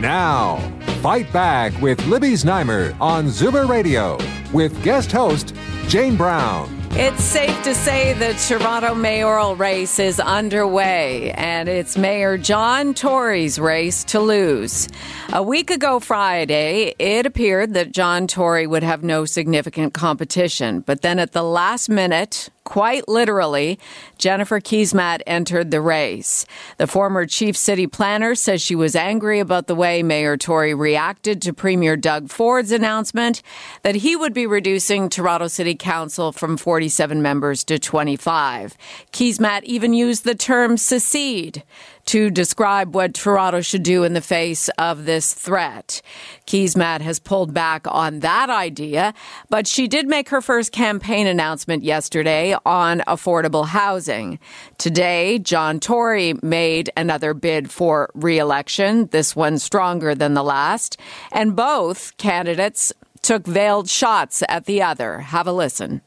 Now, Fight Back with Libby Znaimer on Zoomer Radio with guest host Jane Brown. It's safe to say the Toronto mayoral race is underway, and it's Mayor John Tory's race to lose. A week ago Friday, it appeared that John Tory would have no significant competition, but then at the last minute, quite literally, Jennifer Keesmaat entered the race. The former chief city planner says she was angry about the way Mayor Tory reacted to Premier Doug Ford's announcement that he would be reducing Toronto City Council from 47 members to 25. Keesmaat even used the term secede to describe what Toronto should do in the face of this threat. Keesmaat has pulled back on that idea, but she did make her first campaign announcement yesterday on affordable housing. Today, John Tory made another bid for re-election, this one stronger than the last, and both candidates took veiled shots at the other. Have a listen.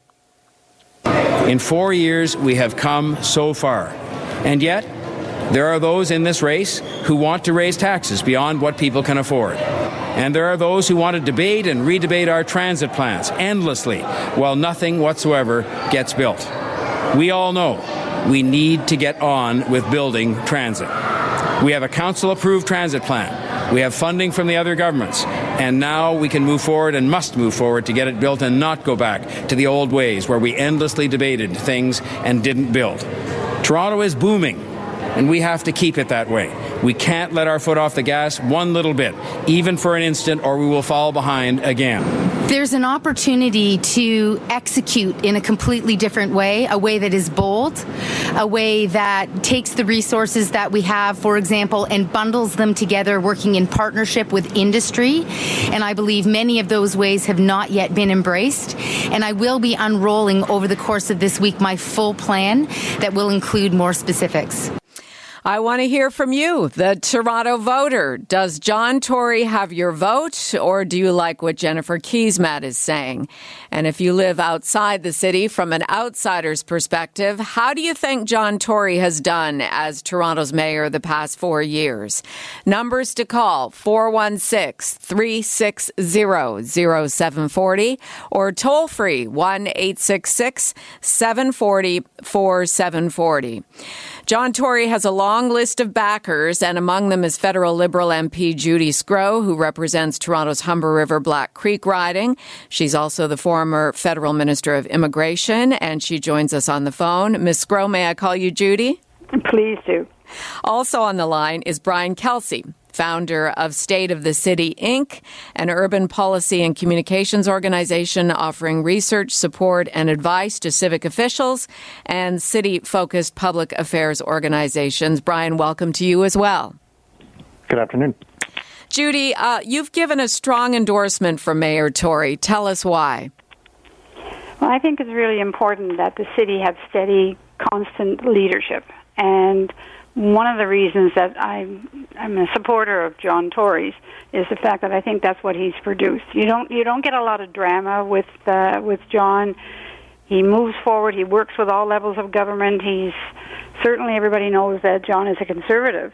In four years, we have come so far. And yet, there are those in this race who want to raise taxes beyond what people can afford. And there are those who want to debate and redebate our transit plans endlessly while nothing whatsoever gets built. We all know we need to get on with building transit. We have a council approved transit plan. We have funding from the other governments. And now we can move forward and must move forward to get it built and not go back to the old ways where we endlessly debated things and didn't build. Toronto is booming and we have to keep it that way. We can't let our foot off the gas one little bit, even for an instant, or we will fall behind again. There's an opportunity to execute in a completely different way, a way that is bold, a way that takes the resources that we have, for example, and bundles them together, working in partnership with industry. And I believe many of those ways have not yet been embraced. And I will be unrolling over the course of this week my full plan that will include more specifics. I want to hear from you, the Toronto voter. Does John Tory have your vote, or do you like what Jennifer Keesmaat is saying? And if you live outside the city from an outsider's perspective, how do you think John Tory has done as Toronto's mayor the past four years? Numbers to call 416 360 0740 or toll free 1 866 740 4740. John Tory has a long list of backers, and among them is federal Liberal MP Judy Sgro, who represents Toronto's Humber River Black Creek riding. She's also the former federal Minister of Immigration, and she joins us on the phone. Ms. Sgro, may I call you Judy? Please do. Also on the line is Brian Kelsey, founder of State of the City Inc., an urban policy and communications organization offering research, support, and advice to civic officials and city focused public affairs organizations. Brian, welcome to you as well. Good afternoon. Judy, uh, you've given a strong endorsement for Mayor Tory. Tell us why. Well, I think it's really important that the city have steady, constant leadership. And one of the reasons that I'm I'm a supporter of John Tory's is the fact that I think that's what he's produced. You don't you don't get a lot of drama with uh, with John. He moves forward. He works with all levels of government. He's certainly everybody knows that John is a conservative,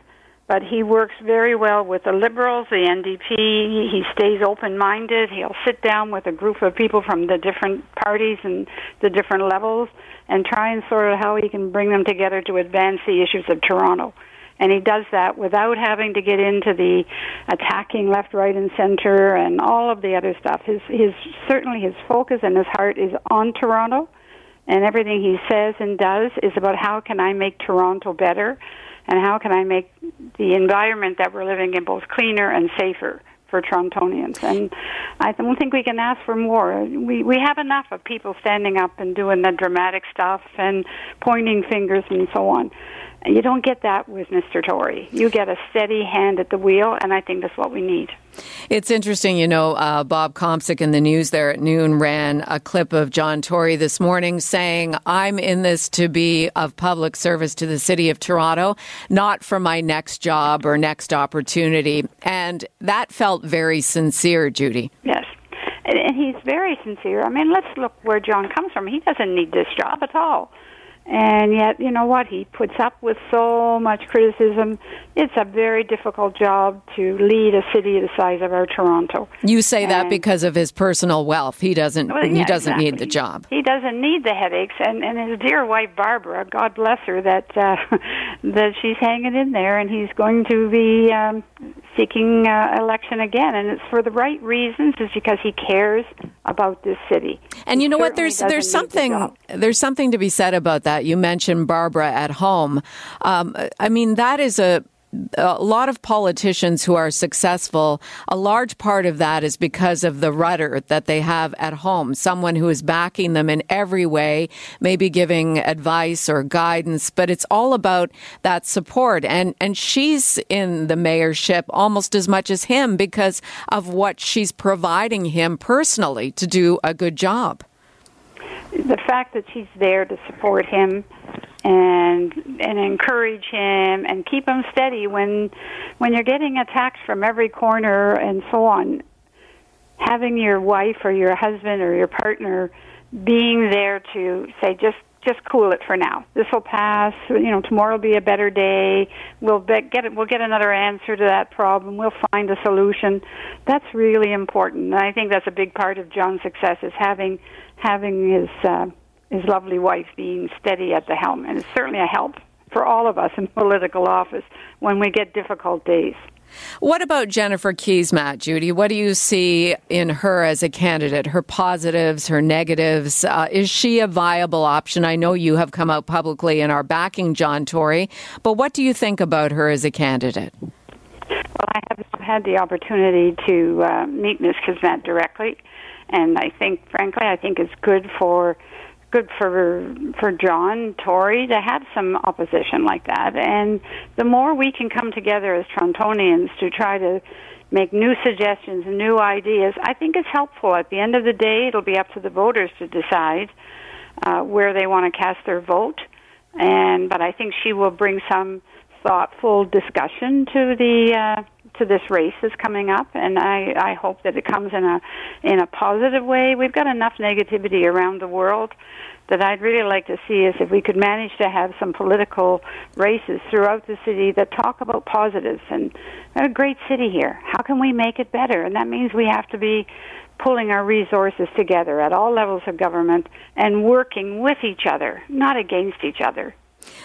but he works very well with the Liberals, the NDP. He stays open-minded. He'll sit down with a group of people from the different parties and the different levels and try and sort of how he can bring them together to advance the issues of Toronto. And he does that without having to get into the attacking left, right, and center and all of the other stuff. His, his certainly his focus and his heart is on Toronto, and everything he says and does is about how can I make Toronto better, and how can I make the environment that we're living in both cleaner and safer for Torontonians, and I don't think we can ask for more. We we have enough of people standing up and doing the dramatic stuff and pointing fingers and so on. You don't get that with Mr. Tory. You get a steady hand at the wheel, and I think that's what we need. It's interesting, you know, uh, Bob Komsic in the news there at noon ran a clip of John Tory this morning saying, I'm in this to be of public service to the city of Toronto, not for my next job or next opportunity. And that felt very sincere, Judy. Yes. And he's very sincere. I mean, let's look where John comes from. He doesn't need this job at all. And yet, you know what? He puts up with so much criticism. It's a very difficult job to lead a city the size of our Toronto. You say and that because of his personal wealth. He doesn't. Well, yeah, he doesn't exactly. need the job. He doesn't need the headaches. And and his dear wife Barbara, God bless her, that uh, that she's hanging in there, and he's going to be um, seeking uh, election again, and it's for the right reasons. Is because he cares about this city. And you know what? There's there's something the there's something to be said about that. You mentioned Barbara at home. Um, I mean, that is a a lot of politicians who are successful, a large part of that is because of the rudder that they have at home. Someone who is backing them in every way, maybe giving advice or guidance, but it's all about that support. And, and she's in the mayorship almost as much as him because of what she's providing him personally to do a good job. The fact that she's there to support him and and encourage him and keep him steady when when you're getting attacked from every corner and so on having your wife or your husband or your partner being there to say just just cool it for now. This will pass. You know, tomorrow will be a better day. We'll be, get it. We'll get another answer to that problem. We'll find a solution. That's really important. And I think that's a big part of John's success is having having his uh, his lovely wife being steady at the helm. And it's certainly a help for all of us in political office when we get difficult days. What about Jennifer Keesmaat, Judy? What do you see in her as a candidate? Her positives, her negatives? Uh, is she a viable option? I know you have come out publicly and are backing John Tory, but what do you think about her as a candidate? Well, I have not had the opportunity to uh, meet Ms. Keesmaat directly, and I think, frankly, I think it's good for good for for John Tory to have some opposition like that. And the more we can come together as Torontonians to try to make new suggestions new ideas, I think it's helpful. At the end of the day, it'll be up to the voters to decide uh, where they want to cast their vote. And but I think she will bring some thoughtful discussion to the uh, to this race that's coming up, and I, I hope that it comes in a in a positive way. We've got enough negativity around the world that I'd really like to see is if we could manage to have some political races throughout the city that talk about positives and a great city here. How can we make it better? And that means we have to be pulling our resources together at all levels of government and working with each other, not against each other.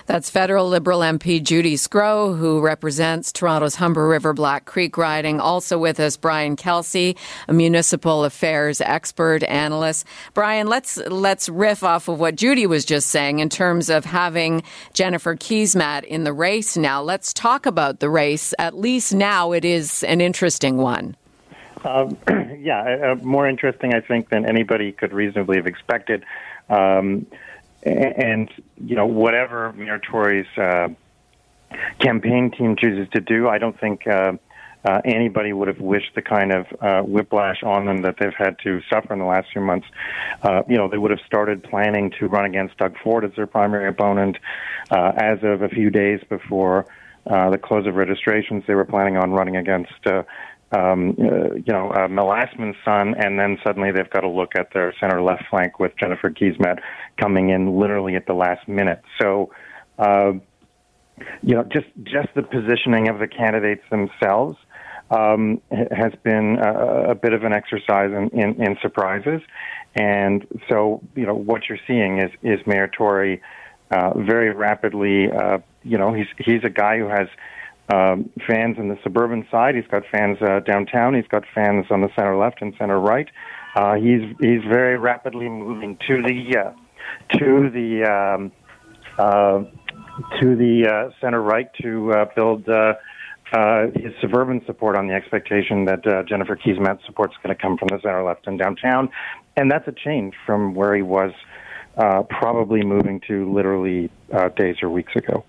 That's federal Liberal MP Judy Sgro, who represents Toronto's Humber River Black Creek riding. Also with us, Brian Kelsey, a municipal affairs expert analyst. Brian, let's let's riff off of what Judy was just saying in terms of having Jennifer Keesmaat in the race now. Let's talk about the race. At least now it is an interesting one. Um, yeah, uh, more interesting, I think, than anybody could reasonably have expected. Um, and you know whatever Mayor Tory's uh, campaign team chooses to do, I don't think uh, uh, anybody would have wished the kind of uh, whiplash on them that they've had to suffer in the last few months. Uh, you know, they would have started planning to run against Doug Ford as their primary opponent uh, as of a few days before. Uh, the close of registrations, they were planning on running against uh, um, uh, you know, uh, Mel son, and then suddenly they've got to look at their center left flank with Jennifer Keesmaat coming in literally at the last minute. So, uh, you know, just just the positioning of the candidates themselves um, has been a, a bit of an exercise in, in, in surprises, and so you know what you're seeing is is Mayor Tory uh, very rapidly. Uh, you know, he's he's a guy who has um, fans in the suburban side. He's got fans uh, downtown. He's got fans on the center left and center right. Uh, he's he's very rapidly moving to the uh, to the um, uh, to the uh, center right to uh, build uh, uh, his suburban support on the expectation that uh, Jennifer Keesmaat support is going to come from the center left and downtown, and that's a change from where he was uh, probably moving to literally uh, days or weeks ago.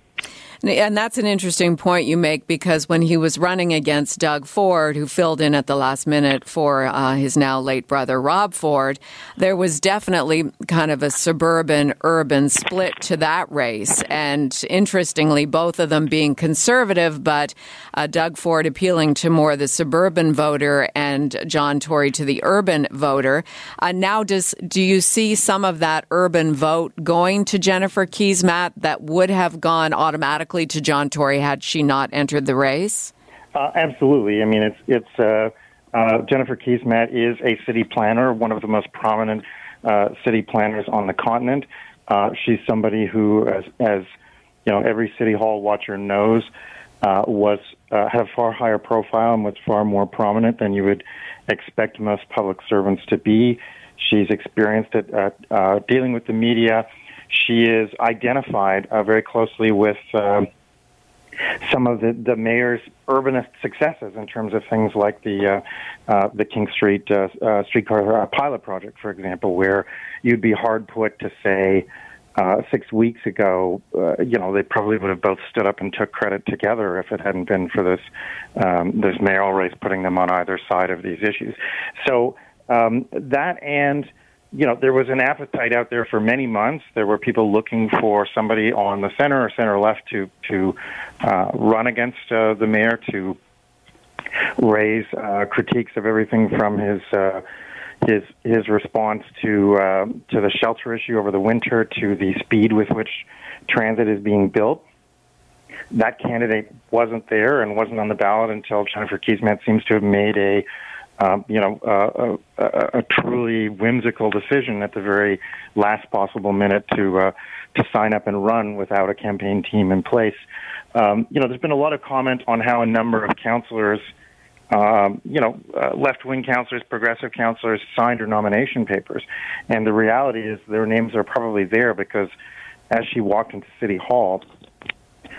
And that's an interesting point you make because when he was running against Doug Ford, who filled in at the last minute for uh, his now late brother Rob Ford, there was definitely kind of a suburban urban split to that race. And interestingly, both of them being conservative, but uh, Doug Ford appealing to more the suburban voter and John Tory to the urban voter. Uh, now, does do you see some of that urban vote going to Jennifer Keesmaat that would have gone automatically? To John Tory had she not entered the race? Uh, absolutely. I mean, it's it's uh, uh, Jennifer Keesmaat is a city planner, one of the most prominent uh, city planners on the continent. Uh, she's somebody who, as, as you know, every city hall watcher knows, uh, was had a far higher profile and was far more prominent than you would expect most public servants to be. She's experienced at dealing with the media she is identified uh, very closely with uh, some of the, the mayor's urbanist successes in terms of things like the uh, uh, the King Street uh, uh, streetcar uh, pilot project, for example, where you'd be hard put to say uh, six weeks ago, uh, you know, they probably would have both stood up and took credit together if it hadn't been for this um, this mayoral race putting them on either side of these issues. So um, that and you know, there was an appetite out there for many months. There were people looking for somebody on the center or center left to to uh, run against uh, the mayor to raise uh, critiques of everything from his uh, his his response to uh, to the shelter issue over the winter to the speed with which transit is being built. That candidate wasn't there and wasn't on the ballot until Jennifer Keesmaat seems to have made a um, you know, uh, a, a, truly whimsical decision at the very last possible minute to uh, to sign up and run without a campaign team in place. Um, you know, there's been a lot of comment on how a number of councillors, um, you know, uh, left-wing councillors, progressive councillors signed her nomination papers, and the reality is their names are probably there because as she walked into City Hall,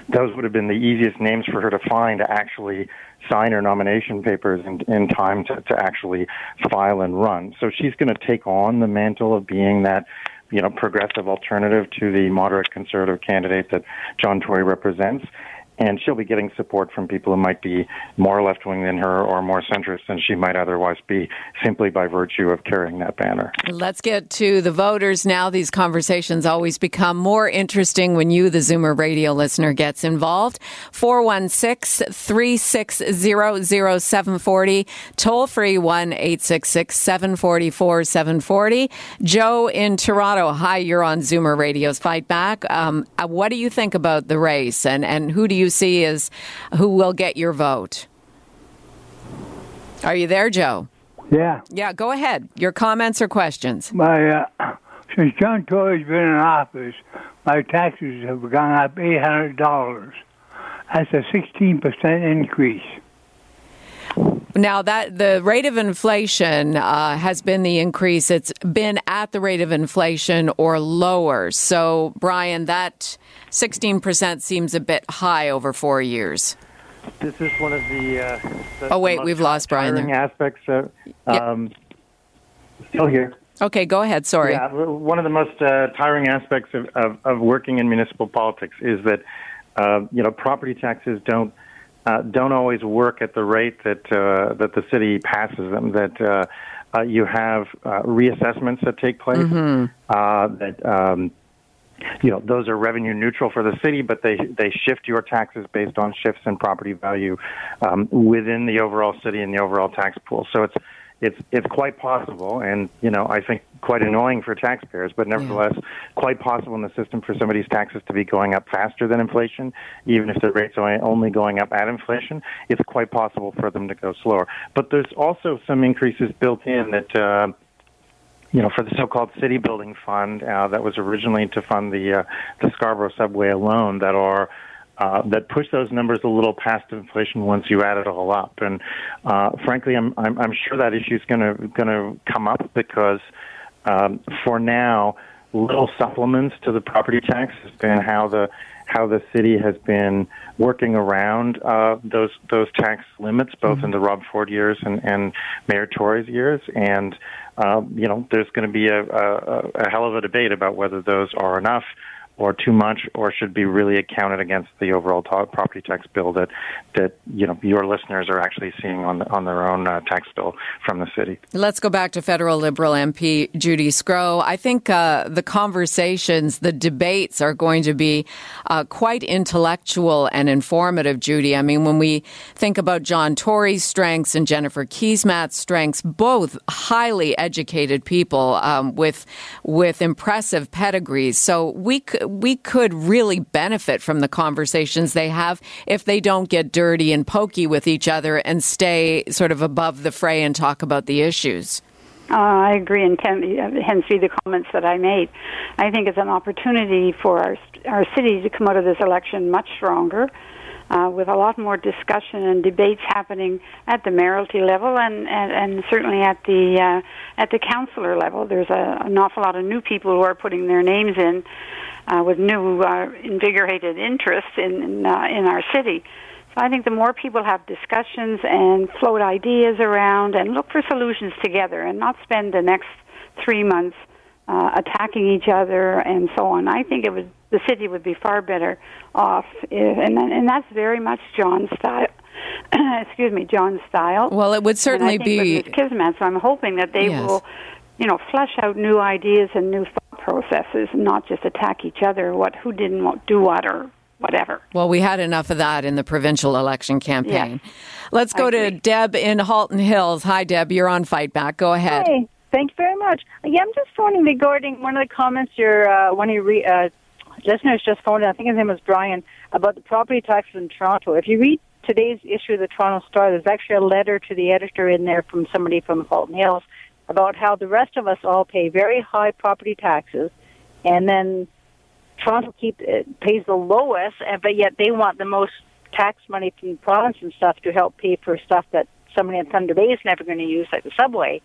those would have been the easiest names for her to find to actually sign her nomination papers in, in time to, to actually file and run. So she's going to take on the mantle of being that you know progressive alternative to the moderate conservative candidate that John Tory represents and she'll be getting support from people who might be more left wing than her or more centrist than she might otherwise be simply by virtue of carrying that banner. Let's get to the voters now. These conversations always become more interesting when you, the Zoomer radio listener, gets involved. 416 360 0740, toll free 1 866 744 740. Joe in Toronto, hi, you're on Zoomer Radio's Fight Back. Um, uh, what do you think about the race and, and who do you you see as who will get your vote? Are you there, Joe? Yeah. Yeah, go ahead. Your comments or questions? My uh, since John Tory's been in office, my taxes have gone up eight hundred dollars. That's a sixteen percent increase. Now that the rate of inflation uh, has been the increase, it's been at the rate of inflation or lower. So, Brian, that 16% seems a bit high over four years. This is one of the. Uh, the oh wait, we've lost Brian. There. Aspects. Of, um. Still here. Okay, go ahead. Sorry. Yeah, one of the most uh, tiring aspects of, of, of, working in municipal politics is that uh, you know property taxes don't uh, don't always work at the rate that uh, that the city passes them. That uh, uh, you have uh, reassessments that take place. Mm-hmm. Uh, that um, you know those are revenue neutral for the city, but they they shift your taxes based on shifts in property value um, within the overall city and the overall tax pool. So it's it's it's quite possible, and you know I think quite annoying for taxpayers, but nevertheless yeah. quite possible in the system for somebody's taxes to be going up faster than inflation, even if the rates are only going up at inflation. It's quite possible for them to go slower. But there's also some increases built in that. Uh, you know, for the so-called city building fund uh, that was originally to fund the uh, the Scarborough subway alone, that are uh, that push those numbers a little past inflation once you add it all up. And uh, frankly, I'm, I'm, I'm sure that issue is going to going to come up because um, for now, little supplements to the property tax has been how the how the city has been working around uh, those those tax limits, both mm-hmm. in the Rob Ford years and, and Mayor Tory's years, and um, you know, there's going to be a, a, a hell of a debate about whether those are enough or too much or should be really accounted against the overall property tax bill that that you know your listeners are actually seeing on the, on their own uh, tax bill from the city. Let's go back to federal Liberal MP Judy Sgro. I think uh, the conversations, the debates are going to be uh, quite intellectual and informative. Judy, I mean, when we think about John Tory's strengths and Jennifer Keesmaat's strengths, both highly educated people um, with with impressive pedigrees, so we could we could really benefit from the conversations they have if they don't get dirty and pokey with each other and stay sort of above the fray and talk about the issues. Uh, I agree, and can, hence be the comments that I made. I think it's an opportunity for our our city to come out of this election much stronger, uh, with a lot more discussion and debates happening at the mayoralty level and, and, and certainly at the uh, at the councillor level. There's a, an awful lot of new people who are putting their names in uh, with new uh, invigorated interest in in, uh, in our city. So I think the more people have discussions and float ideas around and look for solutions together and not spend the next three months uh, attacking each other and so on, I think it would the city would be far better off, if, and and that's very much John's style. excuse me, John's style. Well, it would certainly be Keesmaat. So I'm hoping that they yes. will, you know, flesh out new ideas and new thought processes, and not just attack each other. What who didn't do what or whatever. Well, we had enough of that in the provincial election campaign. Yes. Let's go to Deb in Halton Hills. Hi, Deb. You're on Fight Back. Go ahead. Hey, thank you very much. Yeah, I'm just phoning regarding one of the comments your uh, one of your re- uh, listeners just phoned in, I think his name was Brian, about the property taxes in Toronto. If you read today's issue of the Toronto Star, there's actually a letter to the editor in there from somebody from Halton Hills about how the rest of us all pay very high property taxes, and then Toronto keep uh, pays the lowest, but yet they want the most tax money from the province and stuff to help pay for stuff that somebody in Thunder Bay is never going to use, like the subway.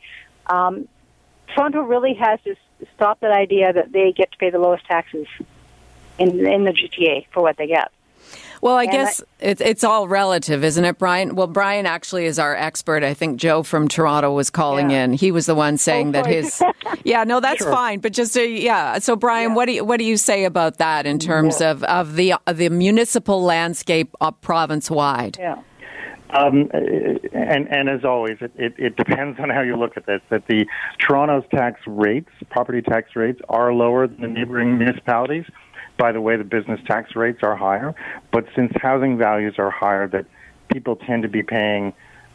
Um, Toronto really has to stop that idea that they get to pay the lowest taxes in in the GTA for what they get. Well, I and guess I, it's it's all relative, isn't it, Brian? Well, Brian actually is our expert. I think Joe from Toronto was calling yeah. in. He was the one saying oh, that his. yeah, no, that's sure. fine. But just a, yeah. So, Brian, yeah. what do you, what do you say about that in terms yeah. of of the of the municipal landscape province wide? Yeah. Um, and, and as always, it, it, it, depends on how you look at this. That the Toronto's tax rates, property tax rates, are lower than the neighboring municipalities by the way, the business tax rates are higher. But since housing values are higher, that people tend to be paying,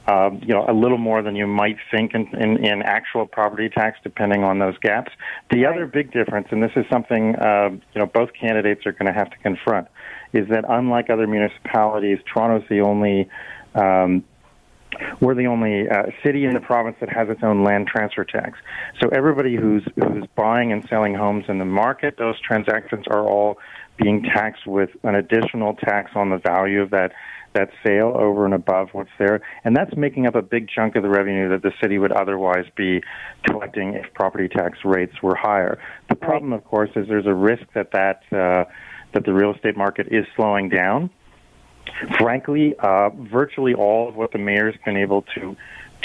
uh, you know, a little more than you might think in, in, in actual property tax, depending on those gaps. The right. other big difference, and this is something uh, you know both candidates are going to have to confront, is that unlike other municipalities, Toronto's the only um, we're the only uh, city in the province that has its own land transfer tax. So everybody who's who's buying and selling homes in the market, those transactions are all being taxed with an additional tax on the value of that that sale over and above what's there, and that's making up a big chunk of the revenue that the city would otherwise be collecting if property tax rates were higher. The problem, of course, is there's a risk that that uh, that the real estate market is slowing down frankly, uh, virtually all of what the mayor's been able to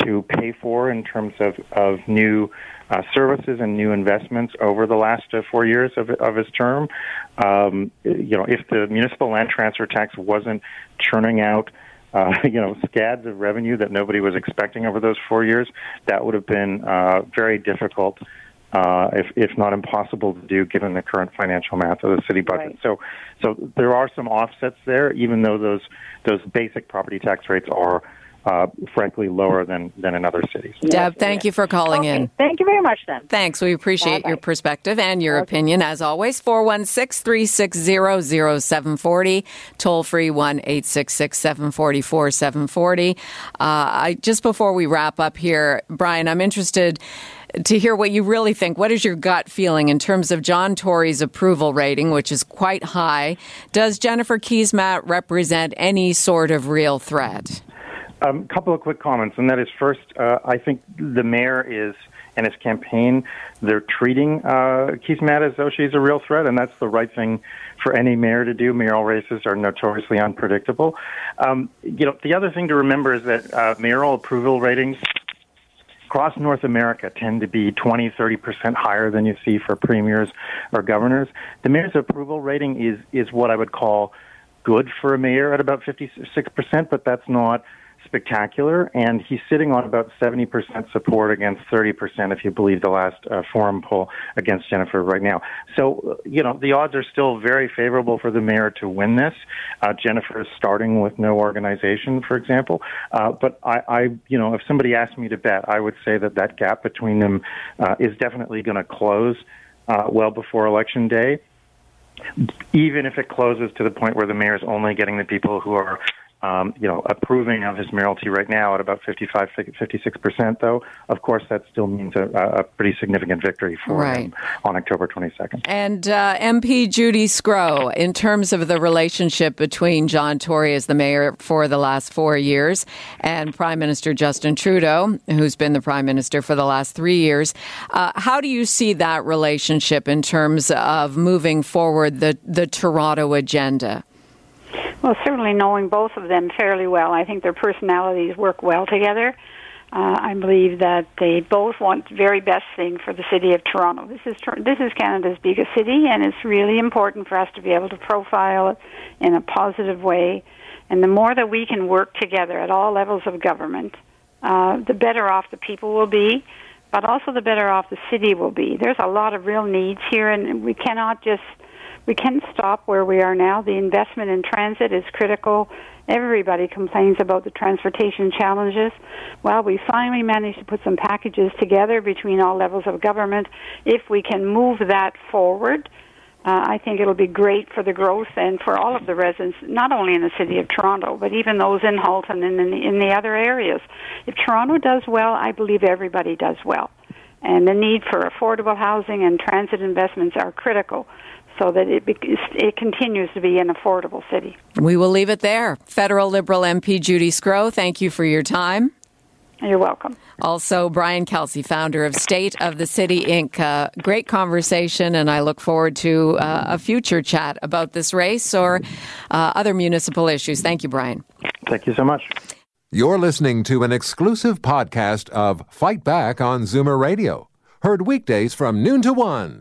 to pay for in terms of of new uh, services and new investments over the last uh, four years of, of his term. Um, you know, if the municipal land transfer tax wasn't churning out. Uh, you know, scads of revenue that nobody was expecting over those four years. That would have been uh, very difficult uh, if, if not impossible to do given the current financial math of the city budget. Right. So, so there are some offsets there, even though those those basic property tax rates are. Uh, frankly, lower than, than in other cities. Deb, thank you for calling okay. in. Thank you very much, then. Thanks. We appreciate Bye-bye. your perspective and your okay. opinion, as always. 416 360 0740, toll free 1 866 744 740. Uh, Just before we wrap up here, Brian, I'm interested to hear what you really think. What is your gut feeling in terms of John Tory's approval rating, which is quite high? Does Jennifer Keesmaat represent any sort of real threat? A um, couple of quick comments, and that is first, uh, I think the mayor is and his campaign, they're treating uh, Keesmaat as though she's a real threat, and that's the right thing for any mayor to do. Mayoral races are notoriously unpredictable. Um, you know, the other thing to remember is that uh, mayoral approval ratings across North America tend to be 20, 30% higher than you see for premiers or governors. The mayor's approval rating is, is what I would call good for a mayor at about 56%, but that's not spectacular, and he's sitting on about 70% support against 30%, if you believe the last uh, forum poll against Jennifer right now. So, you know, the odds are still very favorable for the mayor to win this. Uh, Jennifer is starting with no organization, for example. Uh, but I, I, you know, if somebody asked me to bet, I would say that that gap between them uh, is definitely going to close uh, well before election day even if it closes to the point where the mayor is only getting the people who are um, you know, approving of his mayoralty right now at about 55, 56 percent. Though, of course, that still means a, a pretty significant victory for right. him on October 22nd. And uh, MP Judy Sgro, in terms of the relationship between John Tory as the mayor for the last four years and Prime Minister Justin Trudeau, who's been the prime minister for the last three years, uh, how do you see that relationship in terms of moving forward the the Toronto agenda? Well, certainly knowing both of them fairly well, I think their personalities work well together. Uh, I believe that they both want the very best thing for the city of Toronto. This is this is Canada's biggest city, and it's really important for us to be able to profile it in a positive way. And the more that we can work together at all levels of government, uh, the better off the people will be, but also the better off the city will be. There's a lot of real needs here, and we cannot just we can't stop where we are now. The investment in transit is critical. Everybody complains about the transportation challenges. Well, we finally managed to put some packages together between all levels of government. If we can move that forward, uh, I think it'll be great for the growth and for all of the residents, not only in the city of Toronto, but even those in Halton and in the, in the other areas. If Toronto does well, I believe everybody does well. And the need for affordable housing and transit investments are critical so that it, it continues to be an affordable city. We will leave it there. Federal Liberal MP Judy Sgro, thank you for your time. You're welcome. Also, Brian Kelsey, founder of State of the City Inc. Uh, great conversation, and I look forward to uh, a future chat about this race or uh, other municipal issues. Thank you, Brian. Thank you so much. You're listening to an exclusive podcast of Fight Back on Zoomer Radio, heard weekdays from noon to one.